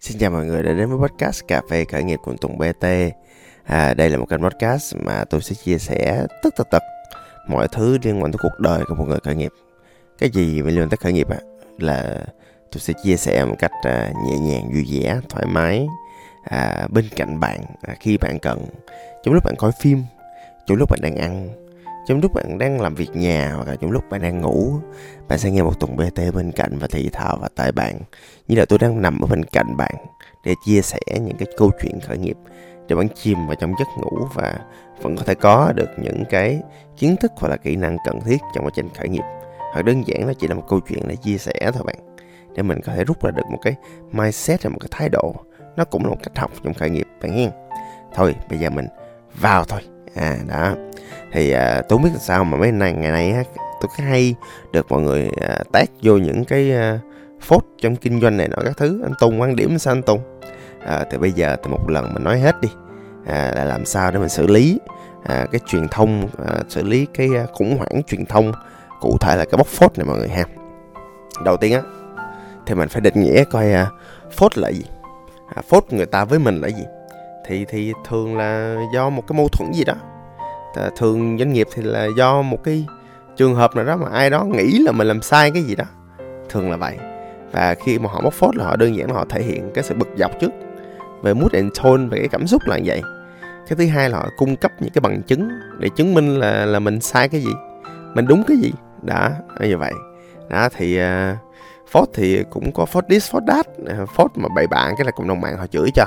Xin chào mọi người đã đến với podcast Cà phê khởi nghiệp của Tùng BT. À, đây là một kênh podcast mà tôi sẽ chia sẻ tất tật tật mọi thứ liên quan tới cuộc đời của một người khởi nghiệp. Cái gì liên quan tới khởi nghiệp à, là tôi sẽ chia sẻ một cách à, nhẹ nhàng, vui vẻ, thoải mái à, bên cạnh bạn à, khi bạn cần. Trong lúc bạn coi phim, trong lúc bạn đang ăn, trong lúc bạn đang làm việc nhà hoặc là trong lúc bạn đang ngủ, bạn sẽ nghe một tuần bt bên cạnh và thì thào và tại bạn. Như là tôi đang nằm ở bên cạnh bạn để chia sẻ những cái câu chuyện khởi nghiệp để bạn chìm vào trong giấc ngủ và vẫn có thể có được những cái kiến thức hoặc là kỹ năng cần thiết trong quá trình khởi nghiệp. Hoặc đơn giản nó chỉ là một câu chuyện để chia sẻ thôi bạn, để mình có thể rút ra được một cái mindset hay một cái thái độ. Nó cũng là một cách học trong khởi nghiệp bạn nhé thôi, bây giờ mình vào thôi. À đó thì à, tôi không biết sao mà mấy ngày ngày nay á tôi hay được mọi người à, tag vô những cái à, phốt trong kinh doanh này nọ các thứ. Anh Tùng quan điểm sao anh Tùng? À, thì bây giờ thì một lần mình nói hết đi. À, là làm sao để mình xử lý à, cái truyền thông à, xử lý cái à, khủng hoảng truyền thông cụ thể là cái bóc phốt này mọi người ha. Đầu tiên á thì mình phải định nghĩa coi à, phốt là gì? À, phốt người ta với mình là gì? Thì thì thường là do một cái mâu thuẫn gì đó à, thường doanh nghiệp thì là do một cái trường hợp nào đó mà ai đó nghĩ là mình làm sai cái gì đó. Thường là vậy. Và khi mà họ bóc phốt là họ đơn giản là họ thể hiện cái sự bực dọc trước về mood and tone về cái cảm xúc là như vậy. Cái thứ hai là họ cung cấp những cái bằng chứng để chứng minh là là mình sai cái gì mình đúng cái gì. Đó như vậy. Đó thì uh, phốt thì cũng có phốt this phốt that à, phốt mà bậy bạn cái là cộng đồng mạng họ chửi cho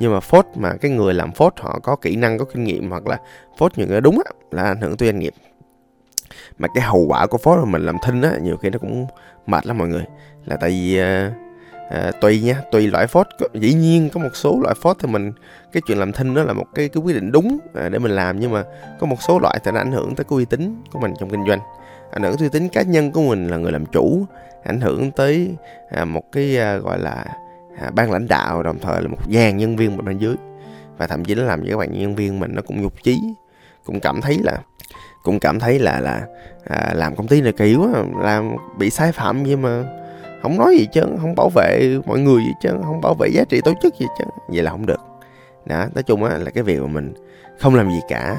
nhưng mà phốt mà cái người làm phốt họ có kỹ năng có kinh nghiệm hoặc là phốt những cái đúng á, là ảnh hưởng tới doanh nghiệp. Mà cái hậu quả của phốt mà mình làm thinh á nhiều khi nó cũng mệt lắm mọi người. Là tại vì uh, uh, tùy nha tùy loại phốt dĩ nhiên có một số loại phốt thì mình cái chuyện làm thinh đó là một cái cái quyết định đúng uh, để mình làm. Nhưng mà có một số loại thì nó ảnh hưởng tới cái uy tín của mình trong kinh doanh. Ảnh hưởng tới uy tín cá nhân của mình là người làm chủ ảnh hưởng tới uh, một cái uh, gọi là à, ban lãnh đạo đồng thời là một dàn nhân viên bên dưới. Và thậm chí nó làm cho các bạn nhân viên mình nó cũng nhục chí. Cũng cảm thấy là cũng cảm thấy là là à, làm công ty này kỳ quá làm bị sai phạm gì mà. Không nói gì chứ không bảo vệ mọi người gì chứ không bảo vệ giá trị tổ chức gì chứ vậy là không được. Đó nói chung á là cái việc mà mình không làm gì cả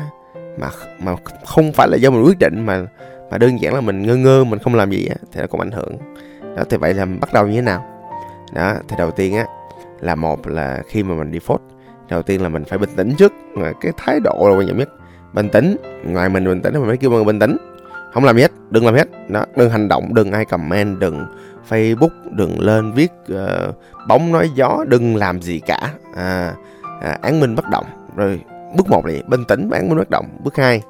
mà mà không phải là do mình quyết định mà mà đơn giản là mình ngơ ngơ mình không làm gì á thì nó cũng ảnh hưởng. Đó thì vậy là bắt đầu như thế nào? Đó thì đầu tiên á là một là khi mà mình đi phốt đầu tiên là mình phải bình tĩnh trước. Mà cái thái độ là quan trọng nhất. Bình tĩnh ngoài mình bình tĩnh thì mình phải kêu mọi người bình tĩnh. Không làm gì hết đừng làm hết. Đó đừng hành động đừng ai comment đừng facebook đừng lên viết uh, bóng nói gió đừng làm gì cả. À, à, án minh bất động. Rồi bước một là bình tĩnh án minh bất động. Bước hai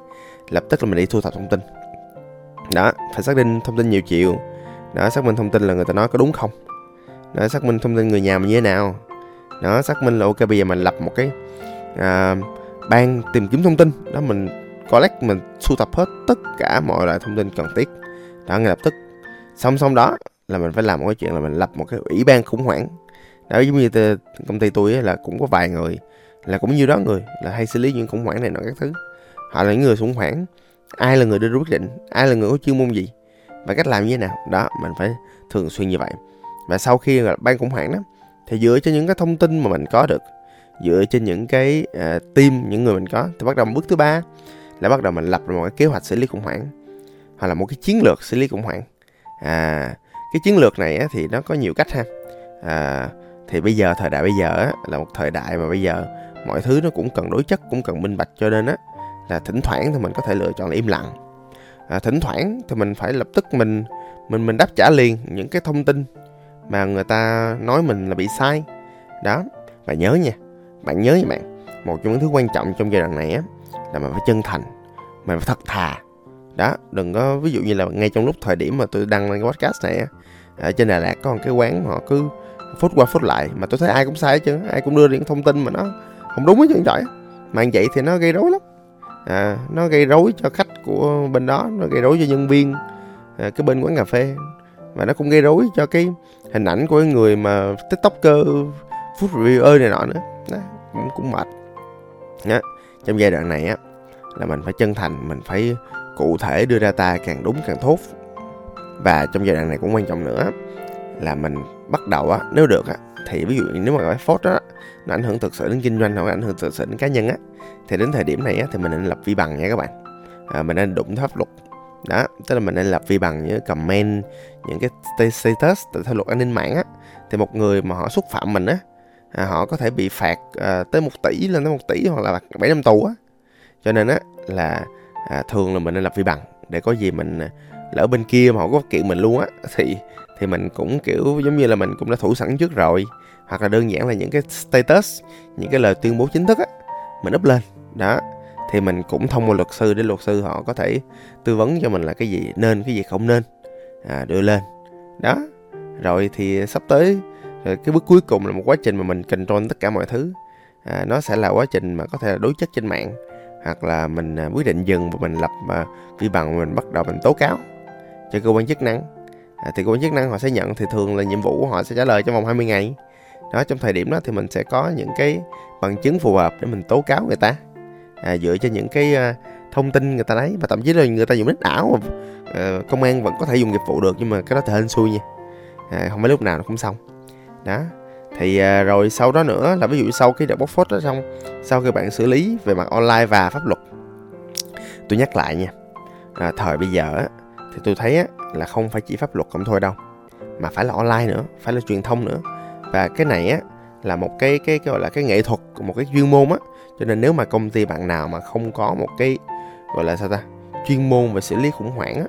lập tức là mình đi thu thập thông tin. Đó phải xác định thông tin nhiều chiều. Đó xác minh thông tin là người ta nói có đúng không đó xác minh thông tin người nhà mình như thế nào. Đó xác minh là ok bây giờ mình lập một cái à, ban tìm kiếm thông tin. Đó mình collect mình sưu tập hết tất cả mọi loại thông tin cần thiết. Đó ngay lập tức. Song song đó là mình phải làm một cái chuyện là mình lập một cái ủy ban khủng hoảng. Đó giống như t- công ty tôi ấy, là cũng có vài người là cũng như đó người là hay xử lý những khủng hoảng này nọ các thứ. Họ là những người khủng hoảng. Ai là người đưa ra quyết định? Ai là người có chuyên môn gì? Và cách làm như thế nào? Đó mình phải thường xuyên như vậy và sau khi là ban khủng hoảng đó thì dựa trên những cái thông tin mà mình có được dựa trên những cái uh, team những người mình có thì bắt đầu bước thứ ba là bắt đầu mình lập một cái kế hoạch xử lý khủng hoảng hoặc là một cái chiến lược xử lý khủng hoảng. À cái chiến lược này á, thì nó có nhiều cách ha. À, thì bây giờ thời đại bây giờ á, là một thời đại mà bây giờ mọi thứ nó cũng cần đối chất cũng cần minh bạch cho nên á là thỉnh thoảng thì mình có thể lựa chọn là im lặng. À, thỉnh thoảng thì mình phải lập tức mình mình mình đáp trả liền những cái thông tin mà người ta nói mình là bị sai. Đó và nhớ nha bạn nhớ nha bạn. Một trong những thứ quan trọng trong giai đoạn này á là mình phải chân thành mình phải thật thà. Đó đừng có ví dụ như là ngay trong lúc thời điểm mà tôi đăng lên cái podcast này á ở trên Đà Lạt có một cái quán họ cứ phút qua phút lại mà tôi thấy ai cũng sai hết trơn ai cũng đưa những thông tin mà nó không đúng hết trơn trời mà như vậy thì nó gây rối lắm. À, nó gây rối cho khách của bên đó nó gây rối cho nhân viên à, cái bên quán cà phê. Và nó cũng gây rối cho cái hình ảnh của cái người mà tiktoker food reviewer này nọ nữa. Đó, cũng cũng mệt. Đó. trong giai đoạn này á là mình phải chân thành mình phải cụ thể đưa data càng đúng càng tốt. Và trong giai đoạn này cũng quan trọng nữa là mình bắt đầu á nếu được á thì ví dụ nếu mà cái phốt đó nó ảnh hưởng thực sự đến kinh doanh hoặc ảnh hưởng thực sự đến cá nhân á thì đến thời điểm này á, thì mình nên lập vi bằng nha các bạn. À, mình nên đụng pháp luật đó tức là mình nên lập vi bằng những comment những cái status theo luật an ninh mạng á. Thì một người mà họ xúc phạm mình á à, họ có thể bị phạt à, tới một tỷ lên tới một tỷ hoặc là bảy năm tù á. Cho nên á là à, thường là mình nên lập vi bằng để có gì mình à, lỡ bên kia mà họ có kiện mình luôn á thì thì mình cũng kiểu giống như là mình cũng đã thủ sẵn trước rồi. Hoặc là đơn giản là những cái status những cái lời tuyên bố chính thức á mình up lên. Đó thì mình cũng thông qua luật sư để luật sư họ có thể tư vấn cho mình là cái gì nên cái gì không nên à, đưa lên. Đó. Rồi thì sắp tới rồi cái bước cuối cùng là một quá trình mà mình control tất cả mọi thứ. À, nó sẽ là quá trình mà có thể là đối chất trên mạng hoặc là mình à, quyết định dừng và mình lập à, vi bằng mình bắt đầu mình tố cáo cho cơ quan chức năng. À, thì cơ quan chức năng họ sẽ nhận thì thường là nhiệm vụ của họ sẽ trả lời trong vòng 20 ngày. Đó trong thời điểm đó thì mình sẽ có những cái bằng chứng phù hợp để mình tố cáo người ta à, dựa trên những cái uh, thông tin người ta lấy và thậm chí là người ta dùng nick ảo mà uh, công an vẫn có thể dùng nghiệp vụ được nhưng mà cái đó thì hên xui nha. À, không phải lúc nào nó cũng xong. Đó thì uh, rồi sau đó nữa là ví dụ sau cái đợt bóc phốt đó xong sau khi bạn xử lý về mặt online và pháp luật tôi nhắc lại nha à, thời bây giờ á, thì tôi thấy á, là không phải chỉ pháp luật không thôi đâu mà phải là online nữa phải là truyền thông nữa. Và cái này á là một cái cái, cái gọi là cái nghệ thuật một cái chuyên môn á cho nên nếu mà công ty bạn nào mà không có một cái, gọi là sao ta, chuyên môn về xử lý khủng hoảng á,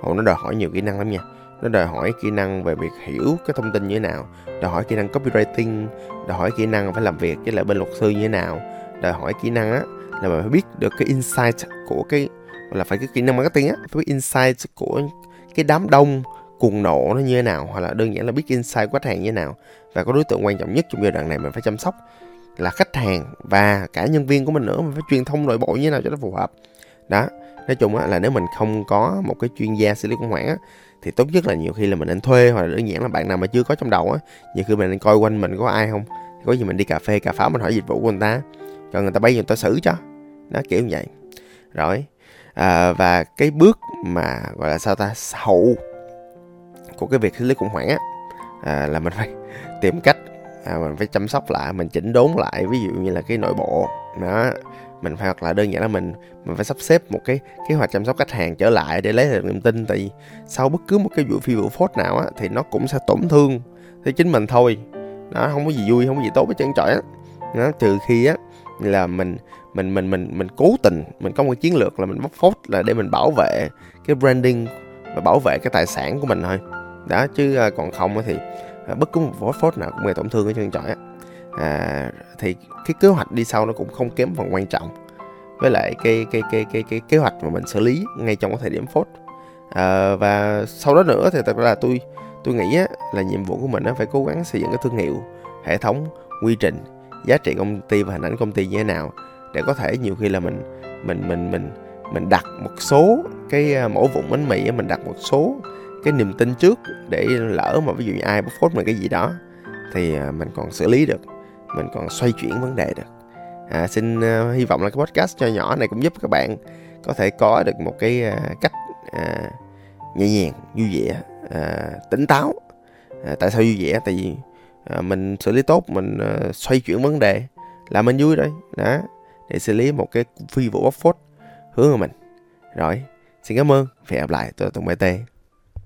họ nó đòi hỏi nhiều kỹ năng lắm nha. Nó đòi hỏi kỹ năng về việc hiểu cái thông tin như thế nào, đòi hỏi kỹ năng copywriting, đòi hỏi kỹ năng phải làm việc với lại bên luật sư như thế nào, đòi hỏi kỹ năng á là mình phải biết được cái insight của cái, gọi là phải cái kỹ năng marketing á, phải biết insight của cái đám đông, cuồng nộ nó như thế nào, hoặc là đơn giản là biết insight của khách hàng như thế nào. Và có đối tượng quan trọng nhất trong giai đoạn này mình phải chăm sóc là khách hàng và cả nhân viên của mình nữa mình phải truyền thông nội bộ như thế nào cho nó phù hợp. Đó nói chung á là nếu mình không có một cái chuyên gia xử lý khủng hoảng á, thì tốt nhất là nhiều khi là mình nên thuê hoặc là đơn giản là bạn nào mà chưa có trong đầu á nhiều khi mình nên coi quanh mình có ai không. Có gì mình đi cà phê cà pháo mình hỏi dịch vụ của người ta cho người ta bây giờ người ta xử cho. Nó kiểu như vậy. Rồi à, và cái bước mà gọi là sao ta hậu của cái việc xử lý khủng hoảng á à, là mình phải tìm cách à, mình phải chăm sóc lại mình chỉnh đốn lại ví dụ như là cái nội bộ. Đó mình phải hoặc là đơn giản là mình mình phải sắp xếp một cái kế hoạch chăm sóc khách hàng trở lại để lấy được niềm tin. Tại vì sau bất cứ một cái vụ phi vụ phốt nào á thì nó cũng sẽ tổn thương tới chính mình thôi. Đó không có gì vui không có gì tốt với chân trọi á. Đó, trừ khi á là mình mình mình mình mình cố tình mình có một chiến lược là mình bóc phốt là để mình bảo vệ cái branding và bảo vệ cái tài sản của mình thôi. Đó chứ à, còn không thì bất cứ một phốt phốt nào cũng gây tổn thương ở chân trọi á. À, thì cái kế hoạch đi sau nó cũng không kém phần quan trọng. Với lại cái cái cái cái cái kế hoạch mà mình xử lý ngay trong cái thời điểm phốt. À, và sau đó nữa thì thật ra là tôi tôi nghĩ á, là nhiệm vụ của mình nó phải cố gắng xây dựng cái thương hiệu hệ thống quy trình giá trị công ty và hình ảnh công ty như thế nào để có thể nhiều khi là mình mình mình mình mình đặt một số cái à, mẫu vụn bánh mì mình đặt một số cái niềm tin trước để lỡ mà ví dụ như ai bóc phốt mình cái gì đó thì à, mình còn xử lý được mình còn xoay chuyển vấn đề được. À, xin uh, hy vọng là cái podcast cho nhỏ này cũng giúp các bạn có thể có được một cái uh, cách uh, nhẹ nhàng vui vẻ uh, tỉnh táo. Uh, tại sao vui vẻ? Tại vì uh, mình xử lý tốt mình uh, xoay chuyển vấn đề là mình vui rồi đó để xử lý một cái phi vụ bóc phốt hướng của mình. Rồi xin cảm ơn và hẹn gặp lại tôi là tùng bt